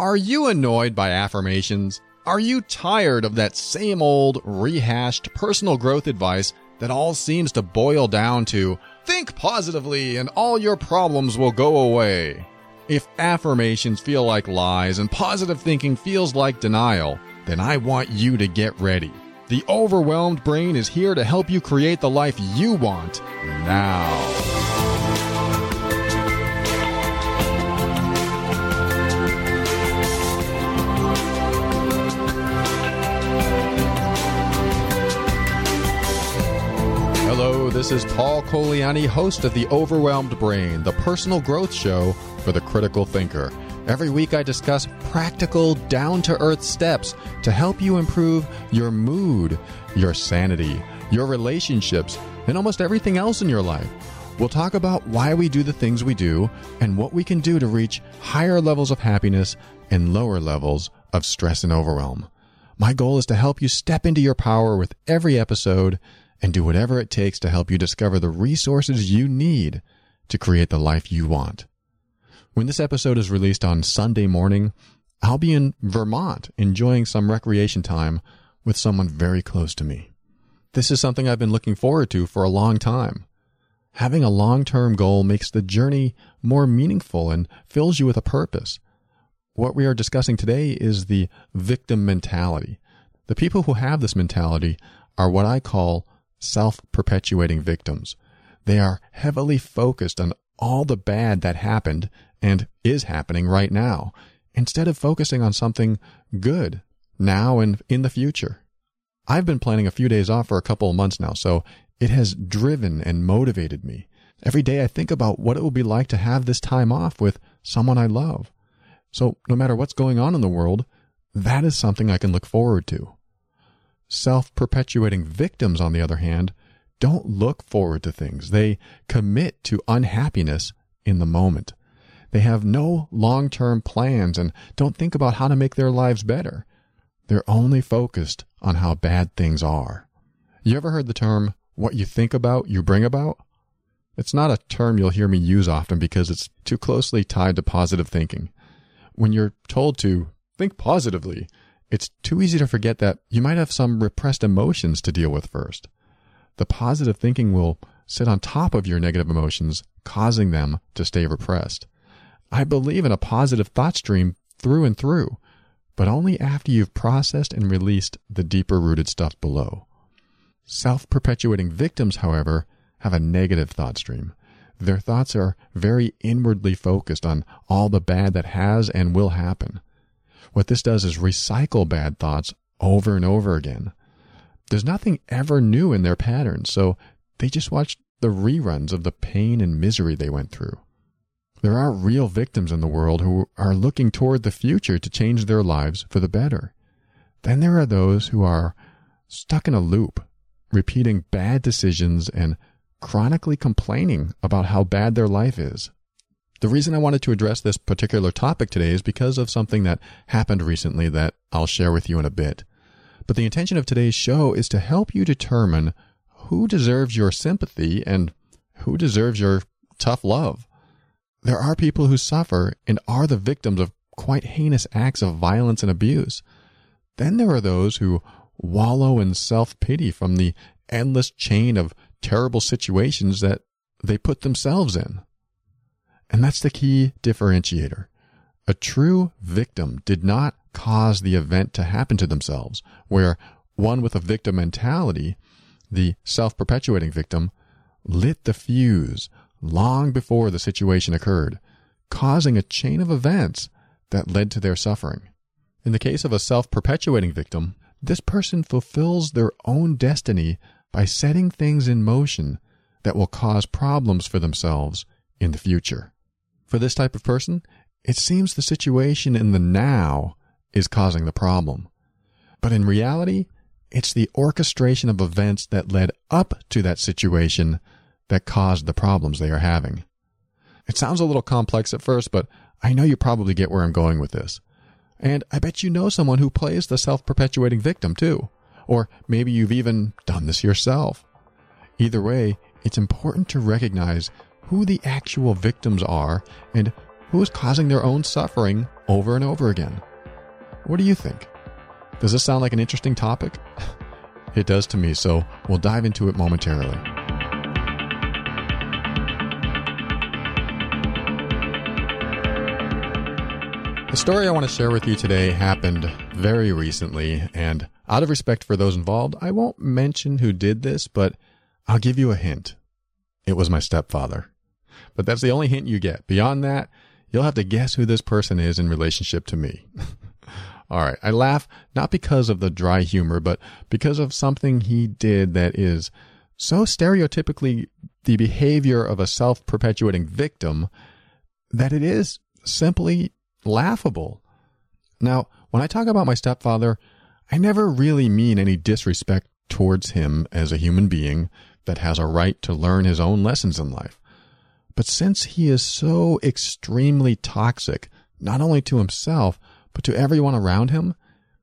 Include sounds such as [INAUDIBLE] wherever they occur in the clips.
Are you annoyed by affirmations? Are you tired of that same old, rehashed personal growth advice that all seems to boil down to think positively and all your problems will go away? If affirmations feel like lies and positive thinking feels like denial, then I want you to get ready. The overwhelmed brain is here to help you create the life you want now. This is Paul Colaianni, host of The Overwhelmed Brain, the personal growth show for the critical thinker. Every week I discuss practical, down to earth steps to help you improve your mood, your sanity, your relationships, and almost everything else in your life. We'll talk about why we do the things we do and what we can do to reach higher levels of happiness and lower levels of stress and overwhelm. My goal is to help you step into your power with every episode and do whatever it takes to help you discover the resources you need to create the life you want. When this episode is released on Sunday morning, I'll be in Vermont enjoying some recreation time with someone very close to me. This is something I've been looking forward to for a long time. Having a long term goal makes the journey more meaningful and fills you with a purpose. What we are discussing today is the victim mentality. The people who have this mentality are what I call self perpetuating victims. They are heavily focused on all the bad that happened and is happening right now, instead of focusing on something good now and in the future. I've been planning a few days off for a couple of months now, so it has driven and motivated me. Every day I think about what it will be like to have this time off with someone I love. So no matter what's going on in the world, that is something I can look forward to. Self perpetuating victims, on the other hand, don't look forward to things. They commit to unhappiness in the moment. They have no long term plans and don't think about how to make their lives better. They're only focused on how bad things are. You ever heard the term, what you think about, you bring about? It's not a term you'll hear me use often because it's too closely tied to positive thinking. When you're told to think positively, it's too easy to forget that you might have some repressed emotions to deal with first. The positive thinking will sit on top of your negative emotions, causing them to stay repressed. I believe in a positive thought stream through and through, but only after you've processed and released the deeper rooted stuff below. Self perpetuating victims, however, have a negative thought stream. Their thoughts are very inwardly focused on all the bad that has and will happen. What this does is recycle bad thoughts over and over again. There's nothing ever new in their patterns, so they just watch the reruns of the pain and misery they went through. There are real victims in the world who are looking toward the future to change their lives for the better. Then there are those who are stuck in a loop, repeating bad decisions and chronically complaining about how bad their life is. The reason I wanted to address this particular topic today is because of something that happened recently that I'll share with you in a bit. But the intention of today's show is to help you determine who deserves your sympathy and who deserves your tough love. There are people who suffer and are the victims of quite heinous acts of violence and abuse. Then there are those who wallow in self pity from the endless chain of terrible situations that they put themselves in. And that's the key differentiator. A true victim did not cause the event to happen to themselves, where one with a victim mentality, the self perpetuating victim, lit the fuse long before the situation occurred, causing a chain of events that led to their suffering. In the case of a self perpetuating victim, this person fulfills their own destiny by setting things in motion that will cause problems for themselves in the future. For this type of person, it seems the situation in the now is causing the problem. But in reality, it's the orchestration of events that led up to that situation that caused the problems they are having. It sounds a little complex at first, but I know you probably get where I'm going with this. And I bet you know someone who plays the self perpetuating victim too. Or maybe you've even done this yourself. Either way, it's important to recognize who the actual victims are and who is causing their own suffering over and over again. What do you think? Does this sound like an interesting topic? [LAUGHS] It does to me, so we'll dive into it momentarily. The story I want to share with you today happened very recently, and out of respect for those involved, I won't mention who did this, but I'll give you a hint. It was my stepfather. But that's the only hint you get. Beyond that, you'll have to guess who this person is in relationship to me. [LAUGHS] All right. I laugh not because of the dry humor, but because of something he did that is so stereotypically the behavior of a self perpetuating victim that it is simply laughable. Now, when I talk about my stepfather, I never really mean any disrespect towards him as a human being that has a right to learn his own lessons in life. But since he is so extremely toxic, not only to himself, but to everyone around him,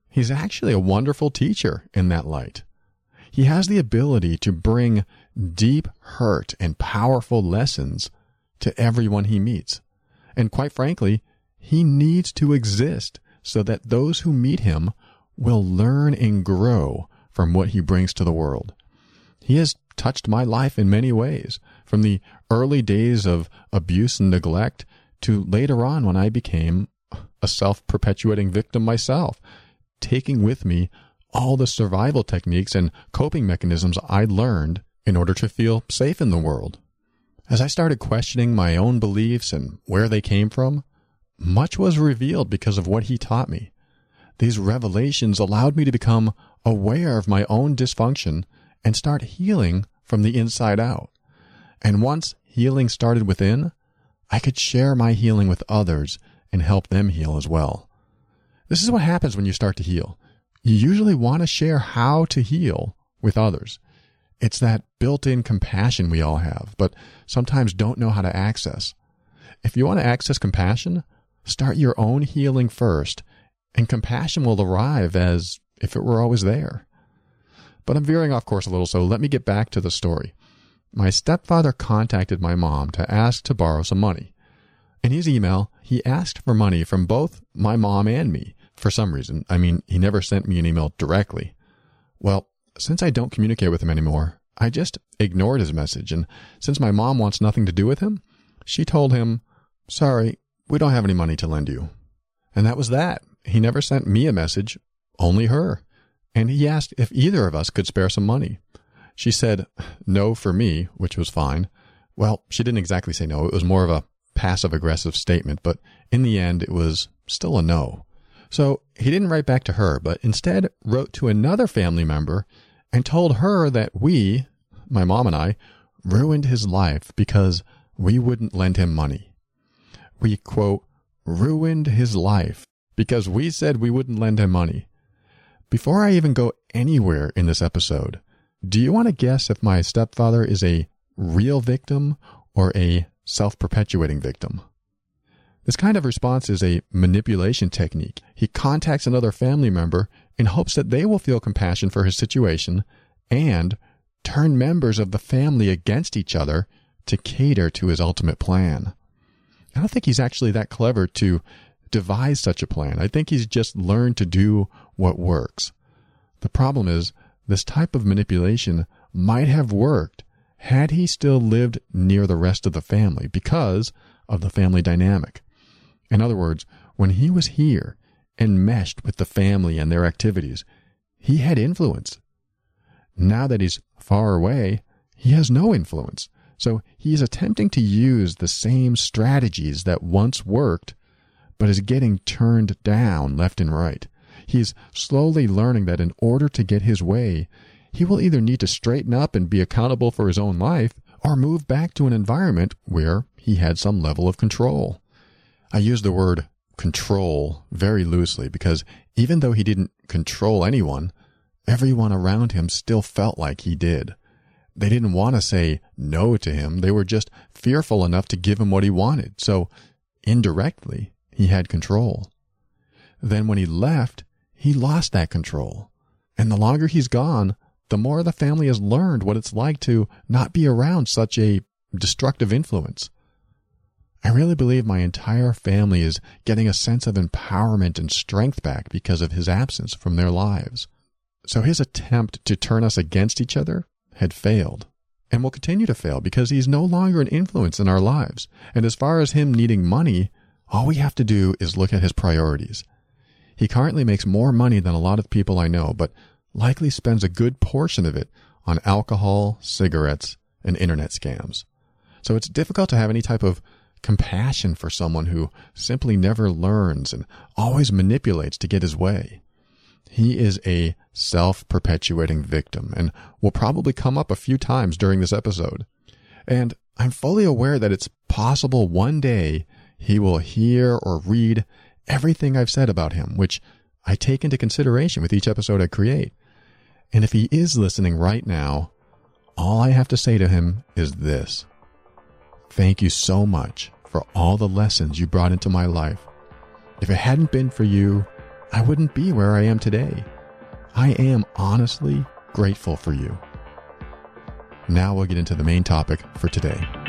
he's actually a wonderful teacher in that light. He has the ability to bring deep hurt and powerful lessons to everyone he meets. And quite frankly, he needs to exist so that those who meet him will learn and grow from what he brings to the world. He has touched my life in many ways, from the early days of abuse and neglect to later on when I became a self perpetuating victim myself, taking with me all the survival techniques and coping mechanisms I learned in order to feel safe in the world. As I started questioning my own beliefs and where they came from, much was revealed because of what he taught me. These revelations allowed me to become aware of my own dysfunction and start healing from the inside out. And once healing started within, I could share my healing with others and help them heal as well. This is what happens when you start to heal. You usually want to share how to heal with others. It's that built in compassion we all have, but sometimes don't know how to access. If you want to access compassion, Start your own healing first, and compassion will arrive as if it were always there. But I'm veering off course a little, so let me get back to the story. My stepfather contacted my mom to ask to borrow some money. In his email, he asked for money from both my mom and me for some reason. I mean, he never sent me an email directly. Well, since I don't communicate with him anymore, I just ignored his message. And since my mom wants nothing to do with him, she told him, Sorry, we don't have any money to lend you. And that was that. He never sent me a message, only her. And he asked if either of us could spare some money. She said no for me, which was fine. Well, she didn't exactly say no. It was more of a passive aggressive statement, but in the end, it was still a no. So he didn't write back to her, but instead wrote to another family member and told her that we, my mom and I, ruined his life because we wouldn't lend him money we, quote, ruined his life because we said we wouldn't lend him money. Before I even go anywhere in this episode, do you want to guess if my stepfather is a real victim or a self perpetuating victim? This kind of response is a manipulation technique. He contacts another family member in hopes that they will feel compassion for his situation and turn members of the family against each other to cater to his ultimate plan. I don't think he's actually that clever to devise such a plan. I think he's just learned to do what works. The problem is, this type of manipulation might have worked had he still lived near the rest of the family because of the family dynamic. In other words, when he was here and meshed with the family and their activities, he had influence. Now that he's far away, he has no influence. So he is attempting to use the same strategies that once worked, but is getting turned down left and right. He is slowly learning that in order to get his way, he will either need to straighten up and be accountable for his own life or move back to an environment where he had some level of control. I use the word control very loosely because even though he didn't control anyone, everyone around him still felt like he did. They didn't want to say no to him. They were just fearful enough to give him what he wanted. So indirectly, he had control. Then when he left, he lost that control. And the longer he's gone, the more the family has learned what it's like to not be around such a destructive influence. I really believe my entire family is getting a sense of empowerment and strength back because of his absence from their lives. So his attempt to turn us against each other had failed and will continue to fail because he's no longer an influence in our lives. And as far as him needing money, all we have to do is look at his priorities. He currently makes more money than a lot of people I know, but likely spends a good portion of it on alcohol, cigarettes, and internet scams. So it's difficult to have any type of compassion for someone who simply never learns and always manipulates to get his way. He is a self perpetuating victim and will probably come up a few times during this episode. And I'm fully aware that it's possible one day he will hear or read everything I've said about him, which I take into consideration with each episode I create. And if he is listening right now, all I have to say to him is this Thank you so much for all the lessons you brought into my life. If it hadn't been for you, I wouldn't be where I am today. I am honestly grateful for you. Now we'll get into the main topic for today.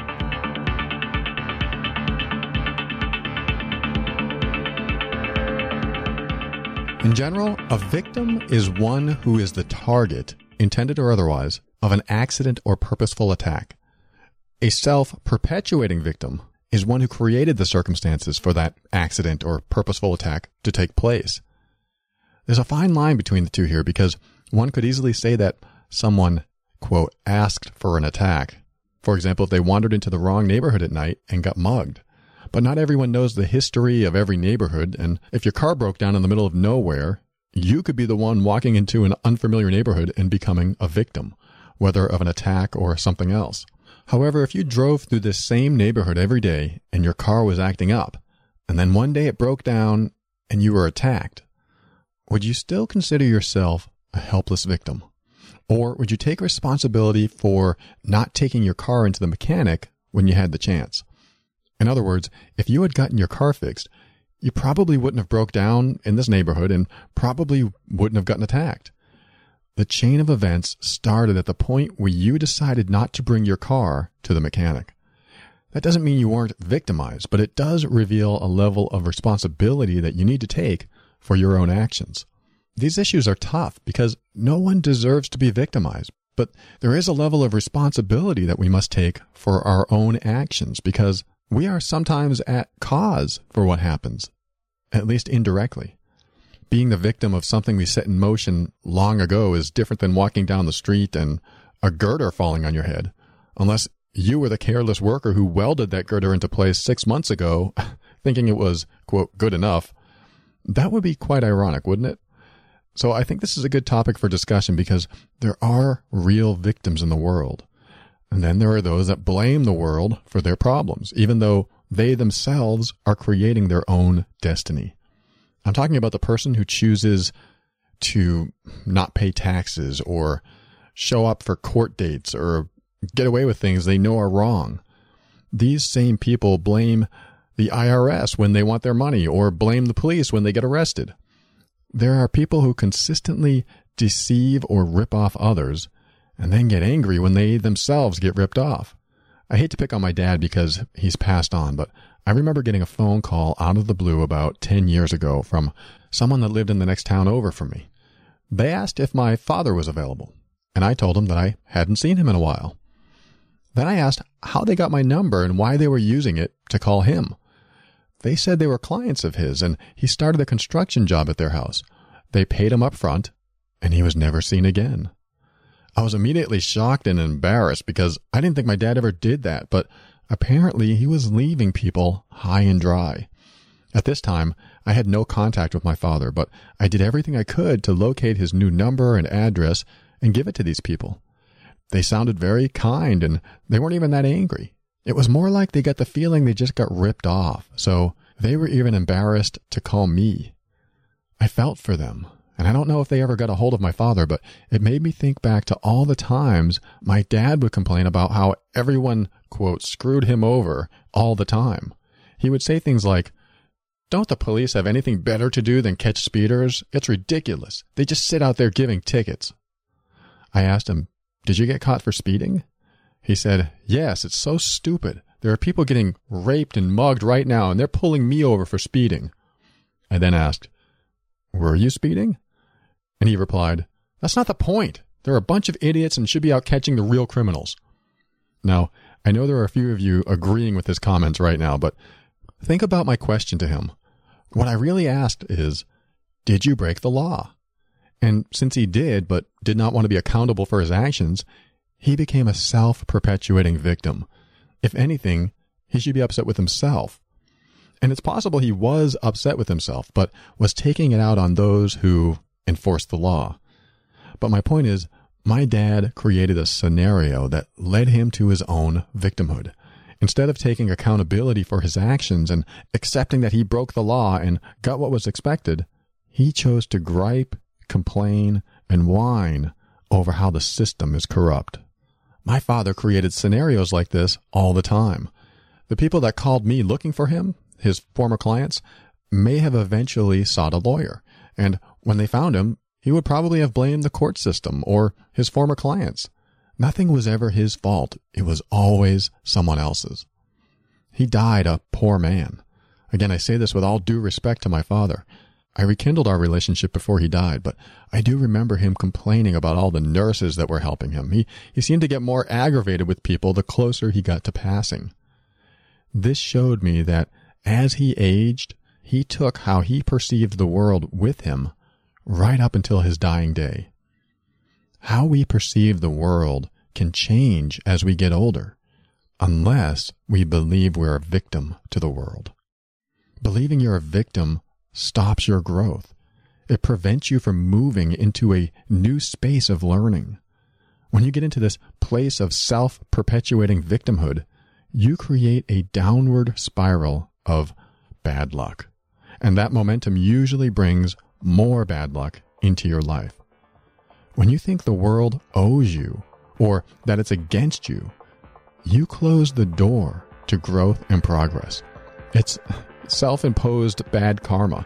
In general, a victim is one who is the target, intended or otherwise, of an accident or purposeful attack. A self perpetuating victim is one who created the circumstances for that accident or purposeful attack to take place. There's a fine line between the two here because one could easily say that someone, quote, asked for an attack. For example, if they wandered into the wrong neighborhood at night and got mugged. But not everyone knows the history of every neighborhood, and if your car broke down in the middle of nowhere, you could be the one walking into an unfamiliar neighborhood and becoming a victim, whether of an attack or something else. However, if you drove through this same neighborhood every day and your car was acting up, and then one day it broke down and you were attacked, would you still consider yourself a helpless victim? Or would you take responsibility for not taking your car into the mechanic when you had the chance? In other words, if you had gotten your car fixed, you probably wouldn't have broke down in this neighborhood and probably wouldn't have gotten attacked. The chain of events started at the point where you decided not to bring your car to the mechanic. That doesn't mean you weren't victimized, but it does reveal a level of responsibility that you need to take for your own actions. These issues are tough because no one deserves to be victimized, but there is a level of responsibility that we must take for our own actions because we are sometimes at cause for what happens, at least indirectly. Being the victim of something we set in motion long ago is different than walking down the street and a girder falling on your head, unless you were the careless worker who welded that girder into place six months ago, [LAUGHS] thinking it was, quote, good enough. That would be quite ironic, wouldn't it? So I think this is a good topic for discussion because there are real victims in the world. And then there are those that blame the world for their problems, even though they themselves are creating their own destiny. I'm talking about the person who chooses to not pay taxes or show up for court dates or get away with things they know are wrong. These same people blame the IRS when they want their money or blame the police when they get arrested. There are people who consistently deceive or rip off others and then get angry when they themselves get ripped off. I hate to pick on my dad because he's passed on, but I remember getting a phone call out of the blue about 10 years ago from someone that lived in the next town over from me. They asked if my father was available, and I told them that I hadn't seen him in a while. Then I asked how they got my number and why they were using it to call him. They said they were clients of his and he started a construction job at their house. They paid him up front and he was never seen again. I was immediately shocked and embarrassed because I didn't think my dad ever did that, but apparently he was leaving people high and dry. At this time, I had no contact with my father, but I did everything I could to locate his new number and address and give it to these people. They sounded very kind and they weren't even that angry. It was more like they got the feeling they just got ripped off, so they were even embarrassed to call me. I felt for them. And I don't know if they ever got a hold of my father, but it made me think back to all the times my dad would complain about how everyone, quote, screwed him over all the time. He would say things like, Don't the police have anything better to do than catch speeders? It's ridiculous. They just sit out there giving tickets. I asked him, Did you get caught for speeding? He said, Yes, it's so stupid. There are people getting raped and mugged right now, and they're pulling me over for speeding. I then asked, Were you speeding? And he replied, That's not the point. They're a bunch of idiots and should be out catching the real criminals. Now, I know there are a few of you agreeing with his comments right now, but think about my question to him. What I really asked is, Did you break the law? And since he did, but did not want to be accountable for his actions, he became a self perpetuating victim. If anything, he should be upset with himself. And it's possible he was upset with himself, but was taking it out on those who enforced the law. But my point is, my dad created a scenario that led him to his own victimhood. Instead of taking accountability for his actions and accepting that he broke the law and got what was expected, he chose to gripe, complain, and whine over how the system is corrupt. My father created scenarios like this all the time. The people that called me looking for him, his former clients, may have eventually sought a lawyer. And when they found him, he would probably have blamed the court system or his former clients. Nothing was ever his fault. It was always someone else's. He died a poor man. Again, I say this with all due respect to my father. I rekindled our relationship before he died, but I do remember him complaining about all the nurses that were helping him. He, he seemed to get more aggravated with people the closer he got to passing. This showed me that as he aged, he took how he perceived the world with him right up until his dying day. How we perceive the world can change as we get older, unless we believe we're a victim to the world. Believing you're a victim stops your growth. It prevents you from moving into a new space of learning. When you get into this place of self perpetuating victimhood, you create a downward spiral of bad luck. And that momentum usually brings more bad luck into your life. When you think the world owes you or that it's against you, you close the door to growth and progress. It's self imposed bad karma.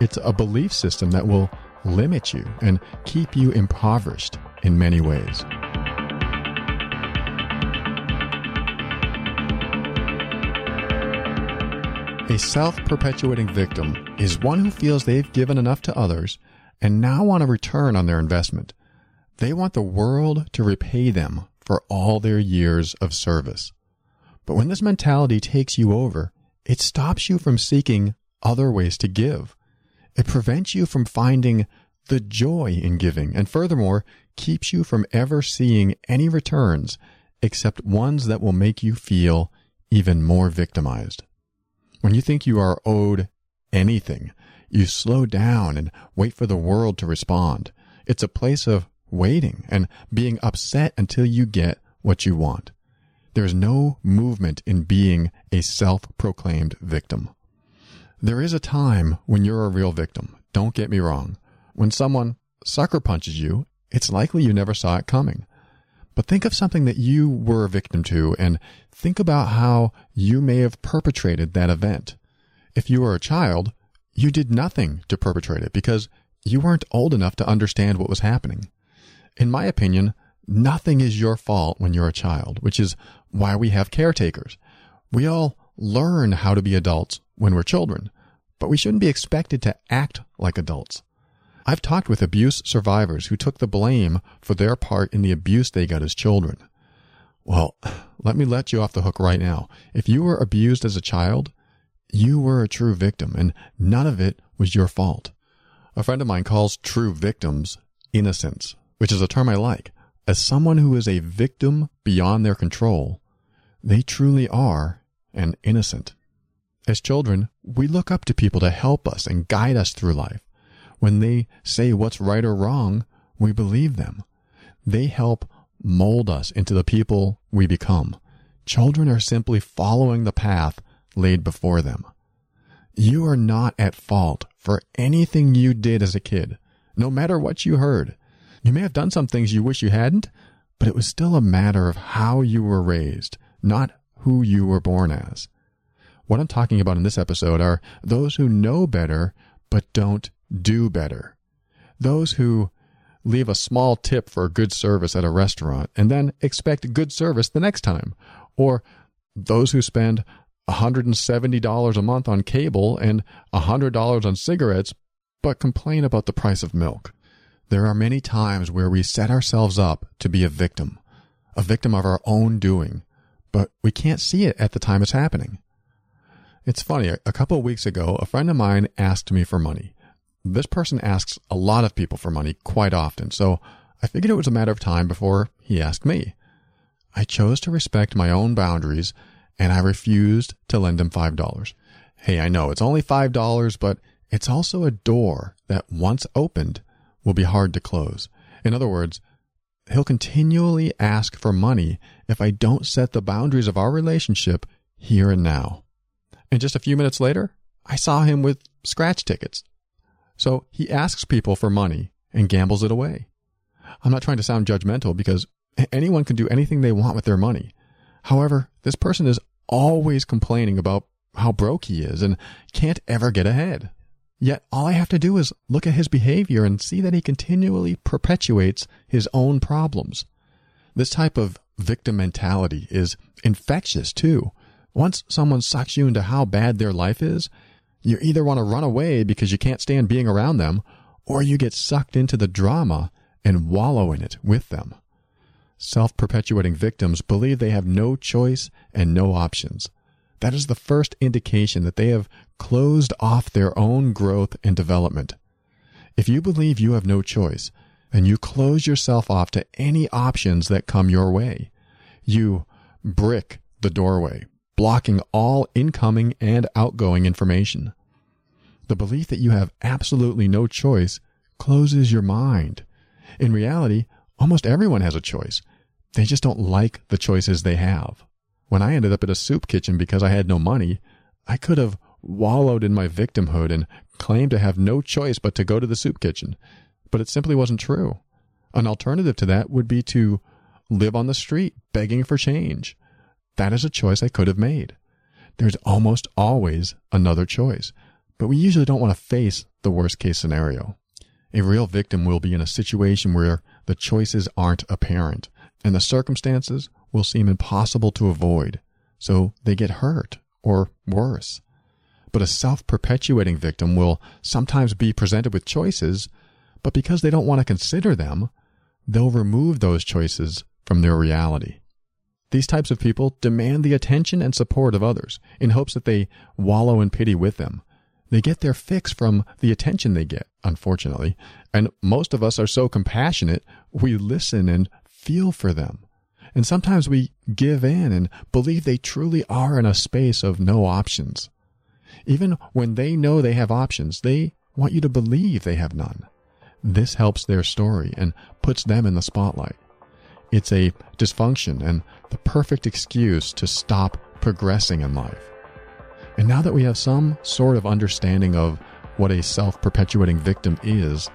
It's a belief system that will limit you and keep you impoverished in many ways. A self perpetuating victim is one who feels they've given enough to others and now want a return on their investment. They want the world to repay them for all their years of service. But when this mentality takes you over, it stops you from seeking other ways to give. It prevents you from finding the joy in giving, and furthermore, keeps you from ever seeing any returns except ones that will make you feel even more victimized. When you think you are owed anything, you slow down and wait for the world to respond. It's a place of waiting and being upset until you get what you want. There's no movement in being a self proclaimed victim. There is a time when you're a real victim. Don't get me wrong. When someone sucker punches you, it's likely you never saw it coming. But think of something that you were a victim to and think about how you may have perpetrated that event. If you were a child, you did nothing to perpetrate it because you weren't old enough to understand what was happening. In my opinion, nothing is your fault when you're a child, which is why we have caretakers. We all learn how to be adults when we're children, but we shouldn't be expected to act like adults. I've talked with abuse survivors who took the blame for their part in the abuse they got as children. Well, [SIGHS] let me let you off the hook right now. If you were abused as a child, you were a true victim and none of it was your fault. A friend of mine calls true victims innocents, which is a term I like. As someone who is a victim beyond their control, they truly are an innocent. As children, we look up to people to help us and guide us through life. When they say what's right or wrong, we believe them. They help mold us into the people we become. Children are simply following the path laid before them. You are not at fault for anything you did as a kid, no matter what you heard. You may have done some things you wish you hadn't, but it was still a matter of how you were raised, not who you were born as. What I'm talking about in this episode are those who know better but don't do better. Those who leave a small tip for a good service at a restaurant and then expect good service the next time. Or those who spend $170 a month on cable and $100 on cigarettes, but complain about the price of milk. There are many times where we set ourselves up to be a victim, a victim of our own doing, but we can't see it at the time it's happening. It's funny, a couple of weeks ago, a friend of mine asked me for money. This person asks a lot of people for money quite often, so I figured it was a matter of time before he asked me. I chose to respect my own boundaries and I refused to lend him $5. Hey, I know it's only $5, but it's also a door that once opened will be hard to close. In other words, he'll continually ask for money if I don't set the boundaries of our relationship here and now. And just a few minutes later, I saw him with scratch tickets. So he asks people for money and gambles it away. I'm not trying to sound judgmental because anyone can do anything they want with their money. However, this person is always complaining about how broke he is and can't ever get ahead. Yet all I have to do is look at his behavior and see that he continually perpetuates his own problems. This type of victim mentality is infectious too. Once someone sucks you into how bad their life is, you either want to run away because you can't stand being around them, or you get sucked into the drama and wallow in it with them. Self perpetuating victims believe they have no choice and no options. That is the first indication that they have closed off their own growth and development. If you believe you have no choice, and you close yourself off to any options that come your way. You brick the doorway, blocking all incoming and outgoing information. The belief that you have absolutely no choice closes your mind. In reality, almost everyone has a choice. They just don't like the choices they have. When I ended up at a soup kitchen because I had no money, I could have wallowed in my victimhood and claimed to have no choice but to go to the soup kitchen. But it simply wasn't true. An alternative to that would be to live on the street begging for change. That is a choice I could have made. There's almost always another choice, but we usually don't want to face the worst case scenario. A real victim will be in a situation where the choices aren't apparent and the circumstances will seem impossible to avoid, so they get hurt, or worse. But a self perpetuating victim will sometimes be presented with choices, but because they don't want to consider them, they'll remove those choices from their reality. These types of people demand the attention and support of others in hopes that they wallow in pity with them. They get their fix from the attention they get, unfortunately, and most of us are so compassionate, we listen and feel for them. And sometimes we give in and believe they truly are in a space of no options. Even when they know they have options, they want you to believe they have none. This helps their story and puts them in the spotlight. It's a dysfunction and the perfect excuse to stop progressing in life. And now that we have some sort of understanding of what a self perpetuating victim is,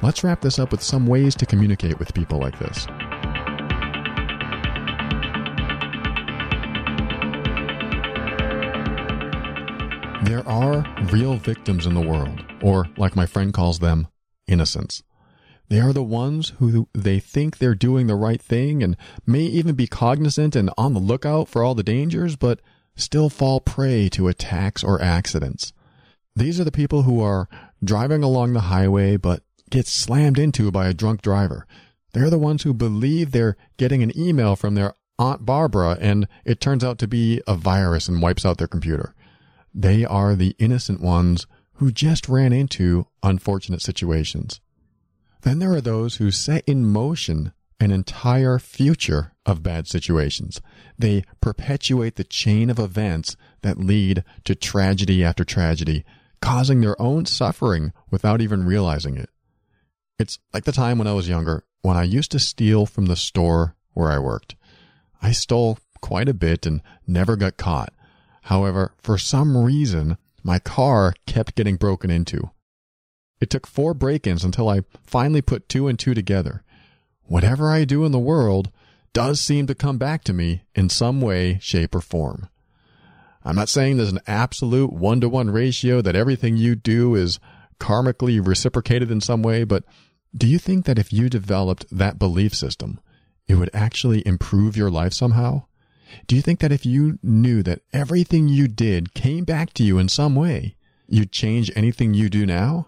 let's wrap this up with some ways to communicate with people like this. There are real victims in the world, or like my friend calls them, innocents. They are the ones who they think they're doing the right thing and may even be cognizant and on the lookout for all the dangers, but still fall prey to attacks or accidents. These are the people who are driving along the highway but get slammed into by a drunk driver. They're the ones who believe they're getting an email from their Aunt Barbara and it turns out to be a virus and wipes out their computer. They are the innocent ones who just ran into unfortunate situations. Then there are those who set in motion an entire future of bad situations. They perpetuate the chain of events that lead to tragedy after tragedy, causing their own suffering without even realizing it. It's like the time when I was younger, when I used to steal from the store where I worked. I stole quite a bit and never got caught. However, for some reason, my car kept getting broken into. It took four break ins until I finally put two and two together. Whatever I do in the world does seem to come back to me in some way, shape, or form. I'm not saying there's an absolute one to one ratio that everything you do is karmically reciprocated in some way, but do you think that if you developed that belief system, it would actually improve your life somehow? Do you think that if you knew that everything you did came back to you in some way, you'd change anything you do now?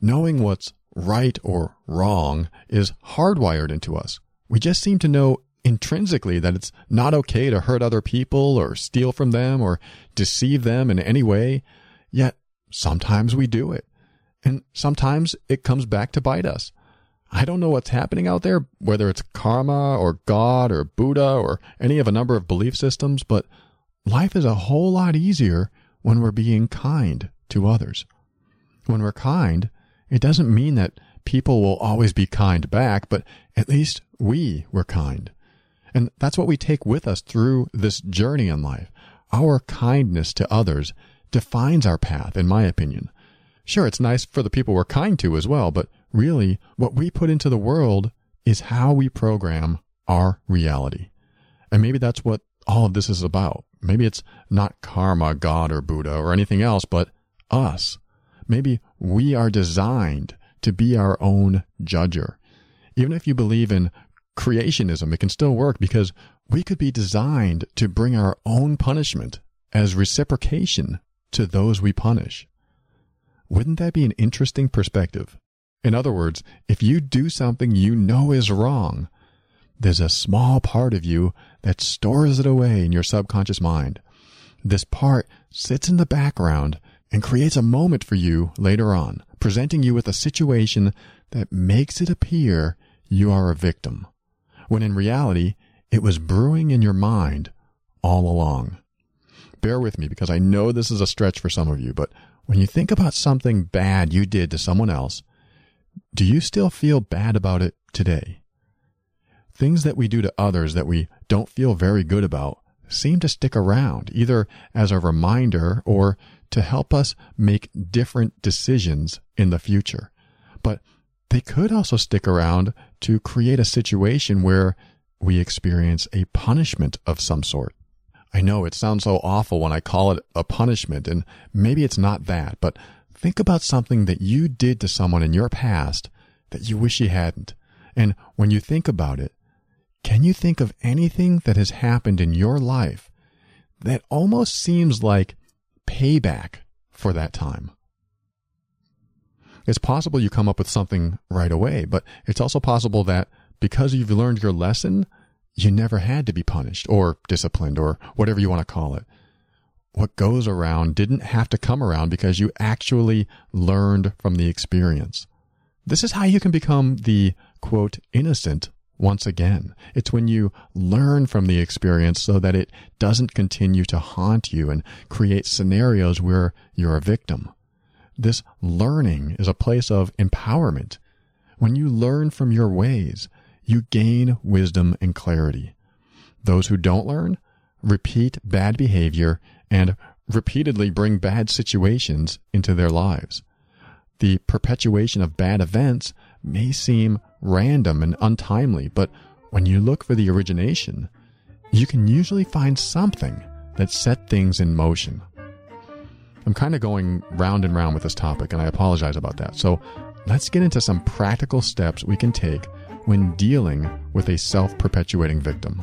Knowing what's right or wrong is hardwired into us. We just seem to know intrinsically that it's not okay to hurt other people or steal from them or deceive them in any way. Yet sometimes we do it. And sometimes it comes back to bite us. I don't know what's happening out there, whether it's karma or God or Buddha or any of a number of belief systems, but life is a whole lot easier when we're being kind to others. When we're kind, it doesn't mean that people will always be kind back, but at least we were kind. And that's what we take with us through this journey in life. Our kindness to others defines our path, in my opinion. Sure, it's nice for the people we're kind to as well, but really, what we put into the world is how we program our reality. And maybe that's what all of this is about. Maybe it's not karma, God, or Buddha, or anything else, but us. Maybe we are designed to be our own judger. Even if you believe in creationism, it can still work because we could be designed to bring our own punishment as reciprocation to those we punish. Wouldn't that be an interesting perspective? In other words, if you do something you know is wrong, there's a small part of you that stores it away in your subconscious mind. This part sits in the background and creates a moment for you later on, presenting you with a situation that makes it appear you are a victim when in reality, it was brewing in your mind all along. Bear with me because I know this is a stretch for some of you, but when you think about something bad you did to someone else, do you still feel bad about it today? Things that we do to others that we don't feel very good about seem to stick around, either as a reminder or to help us make different decisions in the future. But they could also stick around to create a situation where we experience a punishment of some sort. I know it sounds so awful when I call it a punishment, and maybe it's not that, but think about something that you did to someone in your past that you wish you hadn't. And when you think about it, can you think of anything that has happened in your life that almost seems like payback for that time? It's possible you come up with something right away, but it's also possible that because you've learned your lesson, you never had to be punished or disciplined or whatever you want to call it. What goes around didn't have to come around because you actually learned from the experience. This is how you can become the quote innocent once again. It's when you learn from the experience so that it doesn't continue to haunt you and create scenarios where you're a victim. This learning is a place of empowerment. When you learn from your ways, you gain wisdom and clarity. Those who don't learn repeat bad behavior and repeatedly bring bad situations into their lives. The perpetuation of bad events may seem random and untimely, but when you look for the origination, you can usually find something that set things in motion. I'm kind of going round and round with this topic, and I apologize about that. So let's get into some practical steps we can take when dealing with a self perpetuating victim.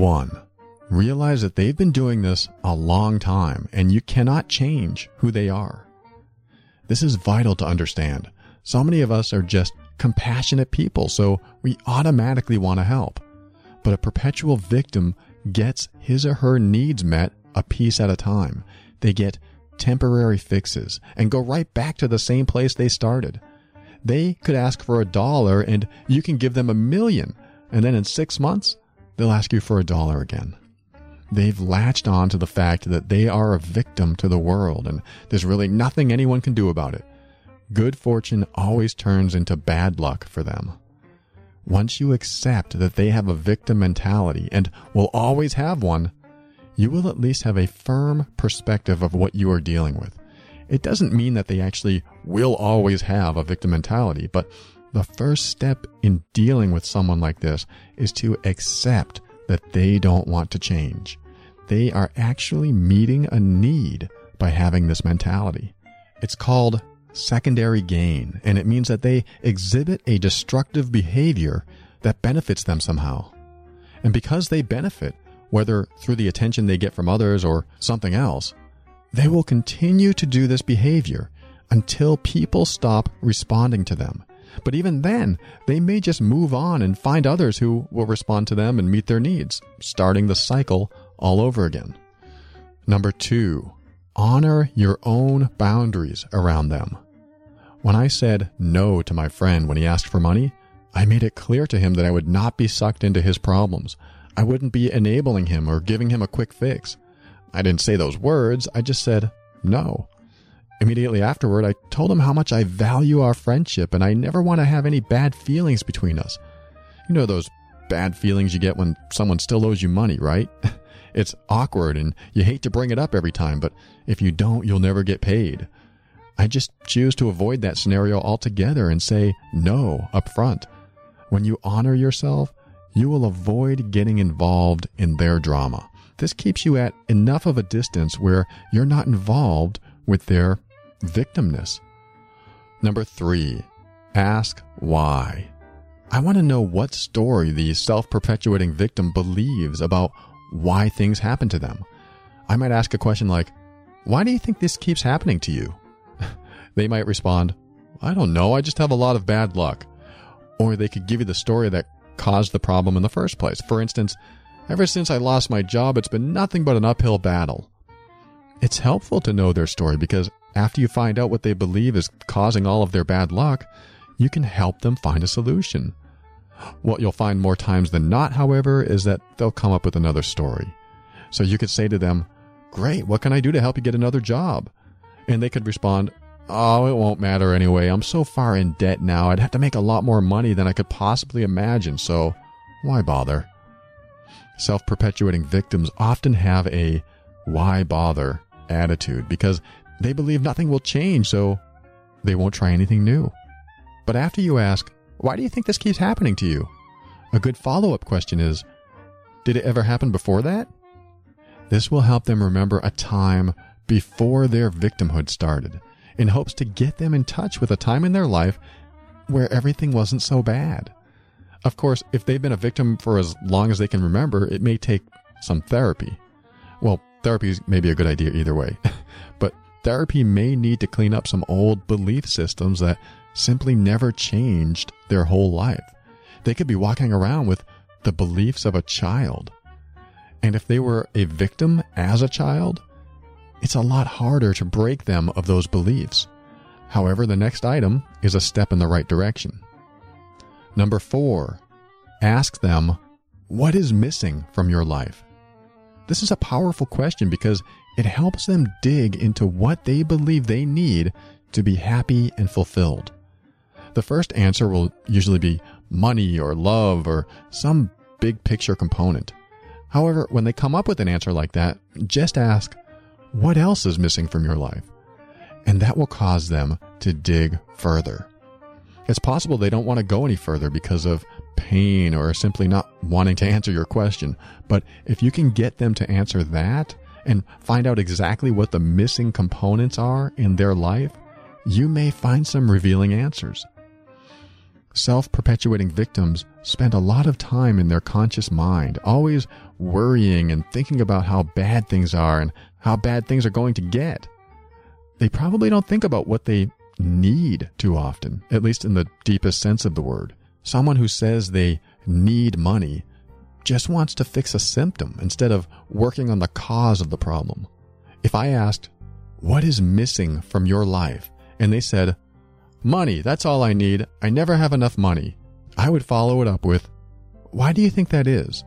One, realize that they've been doing this a long time and you cannot change who they are. This is vital to understand. So many of us are just compassionate people, so we automatically want to help. But a perpetual victim gets his or her needs met a piece at a time. They get temporary fixes and go right back to the same place they started. They could ask for a dollar and you can give them a million, and then in six months, they'll ask you for a dollar again. They've latched on to the fact that they are a victim to the world and there's really nothing anyone can do about it good fortune always turns into bad luck for them. Once you accept that they have a victim mentality and will always have one, you will at least have a firm perspective of what you are dealing with. It doesn't mean that they actually will always have a victim mentality, but the first step in dealing with someone like this is to accept that they don't want to change. They are actually meeting a need by having this mentality. It's called secondary gain, and it means that they exhibit a destructive behavior that benefits them somehow. And because they benefit, whether through the attention they get from others or something else, they will continue to do this behavior until people stop responding to them. But even then, they may just move on and find others who will respond to them and meet their needs, starting the cycle all over again. Number two, honor your own boundaries around them. When I said no to my friend when he asked for money, I made it clear to him that I would not be sucked into his problems. I wouldn't be enabling him or giving him a quick fix. I didn't say those words, I just said no. Immediately afterward, I told him how much I value our friendship and I never want to have any bad feelings between us. You know those bad feelings you get when someone still owes you money, right? [LAUGHS] it's awkward and you hate to bring it up every time, but if you don't, you'll never get paid. I just choose to avoid that scenario altogether and say no up front. When you honor yourself, you will avoid getting involved in their drama. This keeps you at enough of a distance where you're not involved with their victimness. Number three, ask why. I want to know what story the self perpetuating victim believes about why things happen to them. I might ask a question like, Why do you think this keeps happening to you? [LAUGHS] they might respond, I don't know, I just have a lot of bad luck. Or they could give you the story that caused the problem in the first place. For instance, ever since I lost my job, it's been nothing but an uphill battle. It's helpful to know their story because after you find out what they believe is causing all of their bad luck, you can help them find a solution. What you'll find more times than not, however, is that they'll come up with another story. So you could say to them, Great, what can I do to help you get another job? And they could respond, Oh, it won't matter anyway. I'm so far in debt now, I'd have to make a lot more money than I could possibly imagine, so why bother? Self perpetuating victims often have a why bother attitude because they believe nothing will change, so they won't try anything new. But after you ask, why do you think this keeps happening to you? A good follow up question is, did it ever happen before that? This will help them remember a time before their victimhood started in hopes to get them in touch with a time in their life where everything wasn't so bad. Of course, if they've been a victim for as long as they can remember, it may take some therapy. Well, therapy may be a good idea either way. [LAUGHS] but therapy may need to clean up some old belief systems that simply never changed their whole life. They could be walking around with the beliefs of a child. And if they were a victim as a child, it's a lot harder to break them of those beliefs. However, the next item is a step in the right direction. Number four, ask them, what is missing from your life? This is a powerful question because it helps them dig into what they believe they need to be happy and fulfilled. The first answer will usually be money or love or some big picture component. However, when they come up with an answer like that, just ask, what else is missing from your life? And that will cause them to dig further. It's possible they don't want to go any further because of pain or simply not wanting to answer your question. But if you can get them to answer that and find out exactly what the missing components are in their life, you may find some revealing answers. Self perpetuating victims spend a lot of time in their conscious mind, always worrying and thinking about how bad things are and how bad things are going to get. They probably don't think about what they need too often, at least in the deepest sense of the word. Someone who says they need money just wants to fix a symptom instead of working on the cause of the problem. If I asked, What is missing from your life? and they said, Money, that's all I need. I never have enough money. I would follow it up with, Why do you think that is?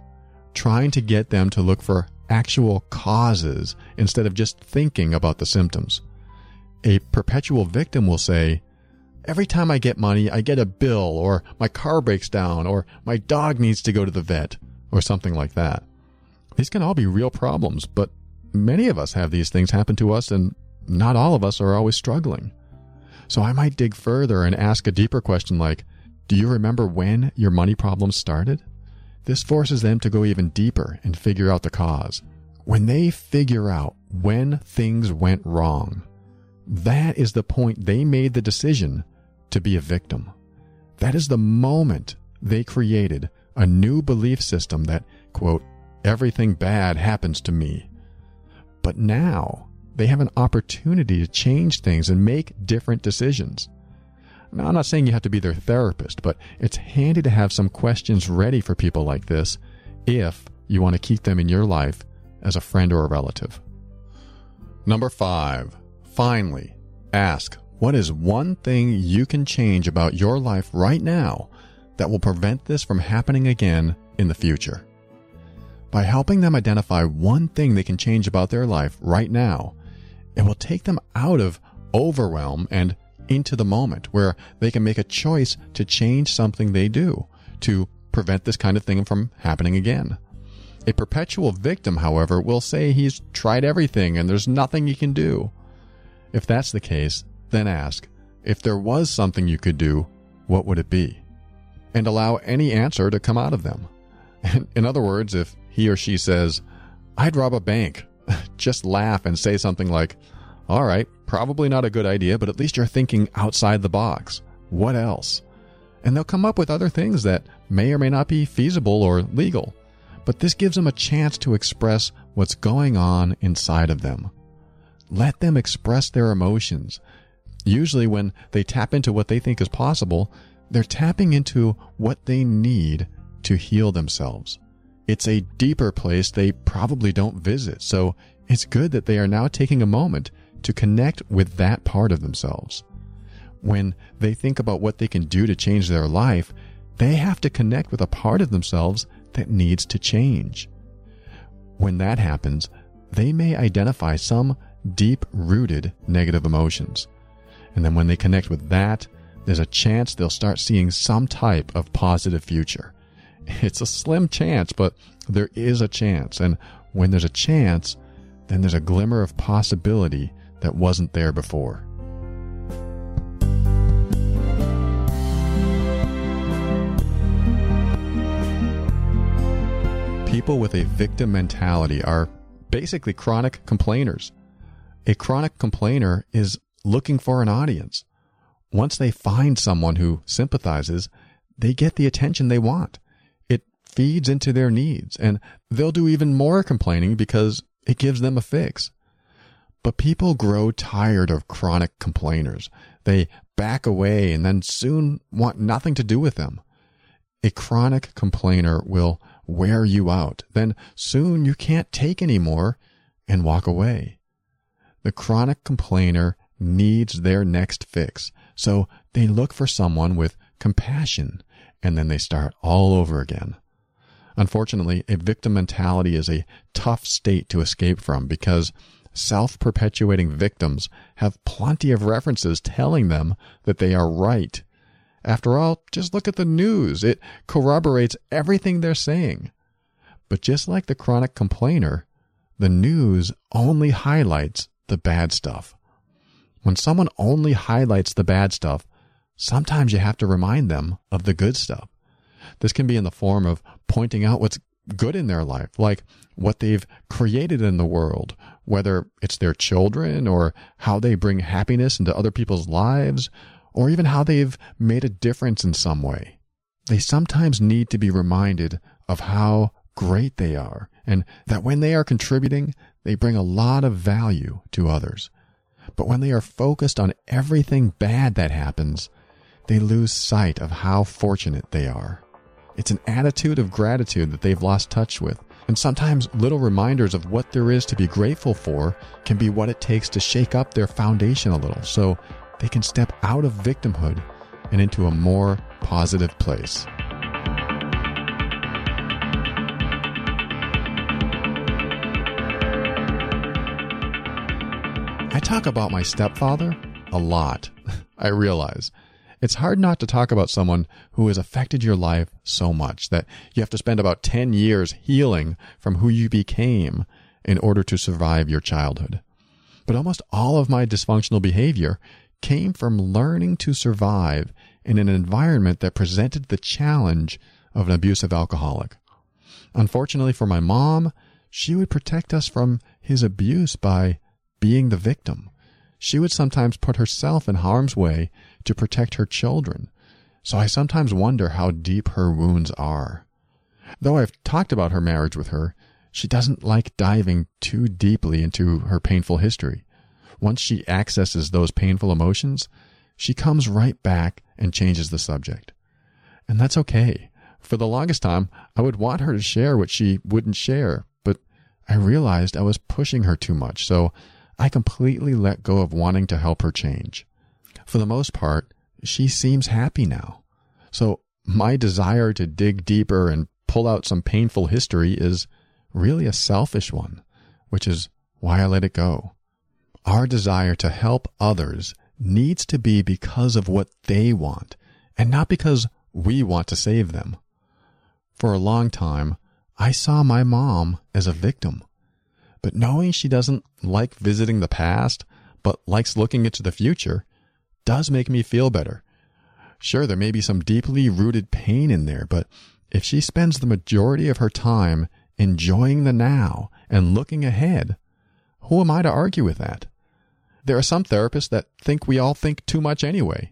Trying to get them to look for actual causes instead of just thinking about the symptoms. A perpetual victim will say, Every time I get money, I get a bill, or my car breaks down, or my dog needs to go to the vet, or something like that. These can all be real problems, but many of us have these things happen to us, and not all of us are always struggling. So I might dig further and ask a deeper question like, Do you remember when your money problems started? This forces them to go even deeper and figure out the cause. When they figure out when things went wrong, that is the point they made the decision to be a victim. That is the moment they created a new belief system that, quote, everything bad happens to me. But now they have an opportunity to change things and make different decisions. Now, I'm not saying you have to be their therapist, but it's handy to have some questions ready for people like this if you want to keep them in your life as a friend or a relative. Number five, finally, ask what is one thing you can change about your life right now that will prevent this from happening again in the future? By helping them identify one thing they can change about their life right now, it will take them out of overwhelm and into the moment where they can make a choice to change something they do to prevent this kind of thing from happening again. A perpetual victim, however, will say he's tried everything and there's nothing he can do. If that's the case, then ask, if there was something you could do, what would it be? And allow any answer to come out of them. [LAUGHS] In other words, if he or she says, I'd rob a bank, [LAUGHS] just laugh and say something like, All right, probably not a good idea, but at least you're thinking outside the box. What else? And they'll come up with other things that may or may not be feasible or legal. But this gives them a chance to express what's going on inside of them. Let them express their emotions. Usually, when they tap into what they think is possible, they're tapping into what they need to heal themselves. It's a deeper place they probably don't visit, so it's good that they are now taking a moment to connect with that part of themselves. When they think about what they can do to change their life, they have to connect with a part of themselves that needs to change. When that happens, they may identify some deep rooted negative emotions. And then when they connect with that, there's a chance they'll start seeing some type of positive future. [LAUGHS] It's a slim chance, but there is a chance. And when there's a chance, then there's a glimmer of possibility that wasn't there before. People with a victim mentality are basically chronic complainers. A chronic complainer is looking for an audience. Once they find someone who sympathizes, they get the attention they want It feeds into their needs and they'll do even more complaining because it gives them a fix. But people grow tired of chronic complainers. They back away and then soon want nothing to do with them. A chronic complainer will wear you out. Then soon you can't take any more and walk away. The chronic complainer needs their next fix. So they look for someone with compassion and then they start all over again. Unfortunately, a victim mentality is a tough state to escape from because self perpetuating victims have plenty of references telling them that they are right. After all, just look at the news. It corroborates everything they're saying. But just like the chronic complainer, the news only highlights the bad stuff. When someone only highlights the bad stuff, sometimes you have to remind them of the good stuff. This can be in the form of pointing out what's good in their life, like what they've created in the world, whether it's their children or how they bring happiness into other people's lives, or even how they've made a difference in some way. They sometimes need to be reminded of how great they are and that when they are contributing, they bring a lot of value to others. But when they are focused on everything bad that happens, they lose sight of how fortunate they are. It's an attitude of gratitude that they've lost touch with. And sometimes little reminders of what there is to be grateful for can be what it takes to shake up their foundation a little so they can step out of victimhood and into a more positive place. Talk about my stepfather a lot, [LAUGHS] I realize. It's hard not to talk about someone who has affected your life so much that you have to spend about 10 years healing from who you became in order to survive your childhood. But almost all of my dysfunctional behavior came from learning to survive in an environment that presented the challenge of an abusive alcoholic. Unfortunately for my mom, she would protect us from his abuse by being the victim. she would sometimes put herself in harm's way to protect her children. So I sometimes wonder how deep her wounds are. Though I've talked about her marriage with her, she doesn't like diving too deeply into her painful history. Once she accesses those painful emotions, she comes right back and changes the subject. And that's okay. For the longest time, I would want her to share what she wouldn't share, but I realized I was pushing her too much, so I completely let go of wanting to help her change. For the most part, she seems happy now. So my desire to dig deeper and pull out some painful history is really a selfish one, which is why I let it go. Our desire to help others needs to be because of what they want and not because we want to save them. For a long time, I saw my mom as a victim. But knowing she doesn't like visiting the past, but likes looking into the future, does make me feel better. Sure, there may be some deeply rooted pain in there, but if she spends the majority of her time enjoying the now and looking ahead, who am I to argue with that? There are some therapists that think we all think too much anyway.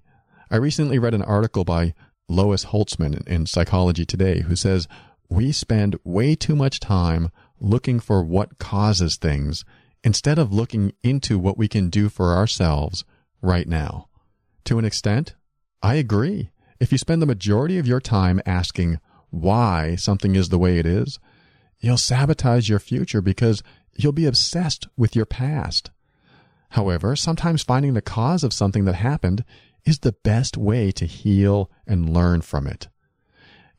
I recently read an article by Lois Holzman in Psychology Today who says we spend way too much time looking for what causes things instead of looking into what we can do for ourselves right now. To an extent, I agree. If you spend the majority of your time asking why something is the way it is, you'll sabotage your future because you'll be obsessed with your past. However, sometimes finding the cause of something that happened is the best way to heal and learn from it.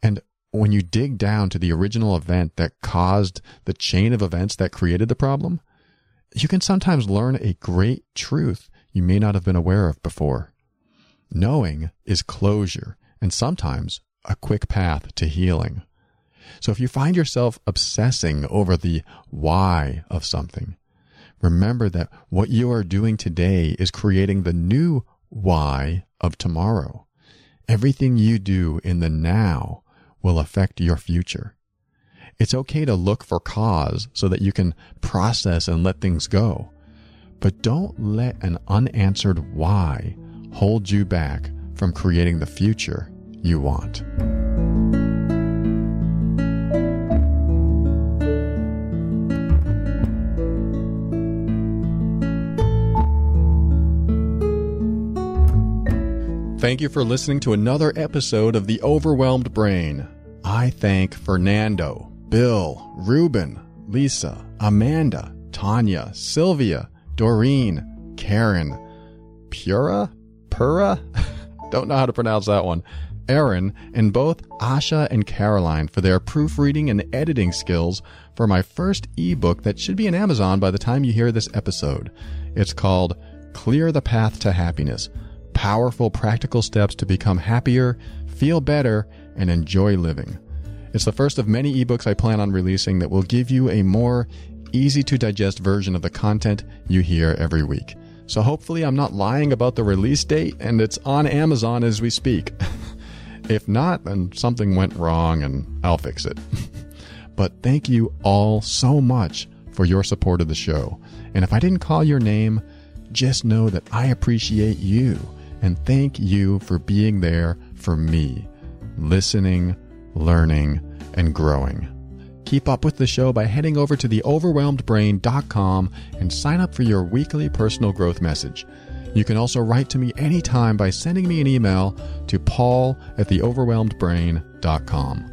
And when you dig down to the original event that caused the chain of events that created the problem, you can sometimes learn a great truth you may not have been aware of before. Knowing is closure and sometimes a quick path to healing. So if you find yourself obsessing over the why of something, remember that what you are doing today is creating the new why of tomorrow. Everything you do in the now will affect your future. It's okay to look for cause so that you can process and let things go. But don't let an unanswered why hold you back from creating the future you want. Thank you for listening to another episode of The Overwhelmed Brain. I thank Fernando, Bill, Ruben, Lisa, Amanda, Tanya, Sylvia, Doreen, Karen, Pura, Pura? [LAUGHS] Don't know how to pronounce that one. Aaron, and both Asha and Caroline for their proofreading and editing skills for my first ebook that should be in Amazon by the time you hear this episode. It's called Clear the Path to Happiness powerful, practical steps to become happier, feel better, and enjoy living. It's the first of many ebooks I plan on releasing that will give you a more easy to digest version of the content you hear every week. So hopefully, I'm not lying about the release date and it's on Amazon as we speak. [LAUGHS] if not, then something went wrong and I'll fix it. [LAUGHS] but thank you all so much for your support of the show. And if I didn't call your name, just know that I appreciate you and thank you for being there for me, listening, learning, and growing. Keep up with the show by heading over to theoverwhelmedbrain.com and sign up for your weekly personal growth message. You can also write to me anytime by sending me an email to paul at theoverwhelmedbrain.com.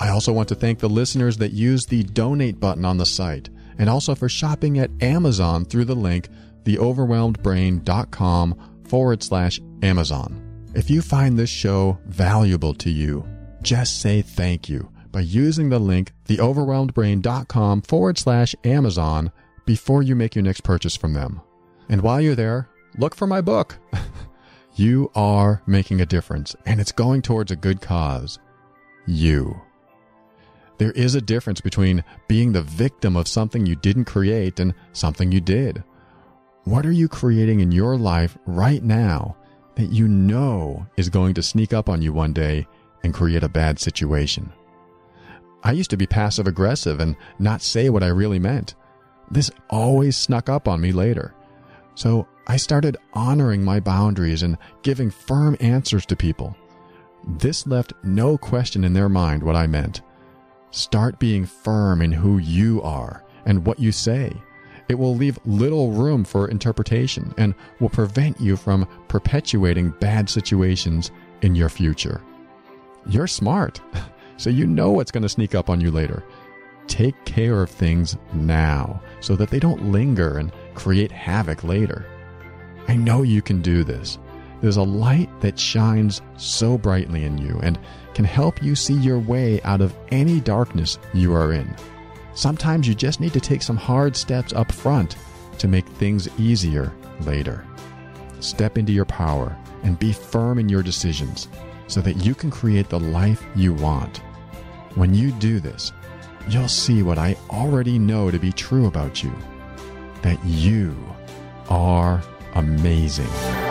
I also want to thank the listeners that use the donate button on the site and also for shopping at Amazon through the link theoverwhelmedbrain.com forward slash Amazon. If you find this show valuable to you, just say thank you by using the link theoverwhelmedbrain.com forward slash Amazon before you make your next purchase from them. And while you're there, look for my book. [LAUGHS] you are making a difference, and it's going towards a good cause. You. There is a difference between being the victim of something you didn't create and something you did. What are you creating in your life right now that you know is going to sneak up on you one day and create a bad situation? I used to be passive aggressive and not say what I really meant. This always snuck up on me later. So I started honoring my boundaries and giving firm answers to people. This left no question in their mind what I meant. Start being firm in who you are and what you say. It will leave little room for interpretation and will prevent you from perpetuating bad situations in your future. You're smart, [LAUGHS] so you know what's going to sneak up on you later. Take care of things now so that they don't linger and create havoc later. I know you can do this. There's a light that shines so brightly in you and can help you see your way out of any darkness you are in. Sometimes you just need to take some hard steps up front to make things easier later. Step into your power and be firm in your decisions so that you can create the life you want. When you do this, you'll see what I already know to be true about you that you are amazing.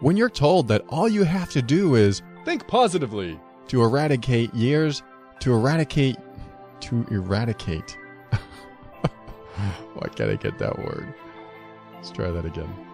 When you're told that all you have to do is think positively to eradicate years, to eradicate, to eradicate. [LAUGHS] Why can't I get that word? Let's try that again.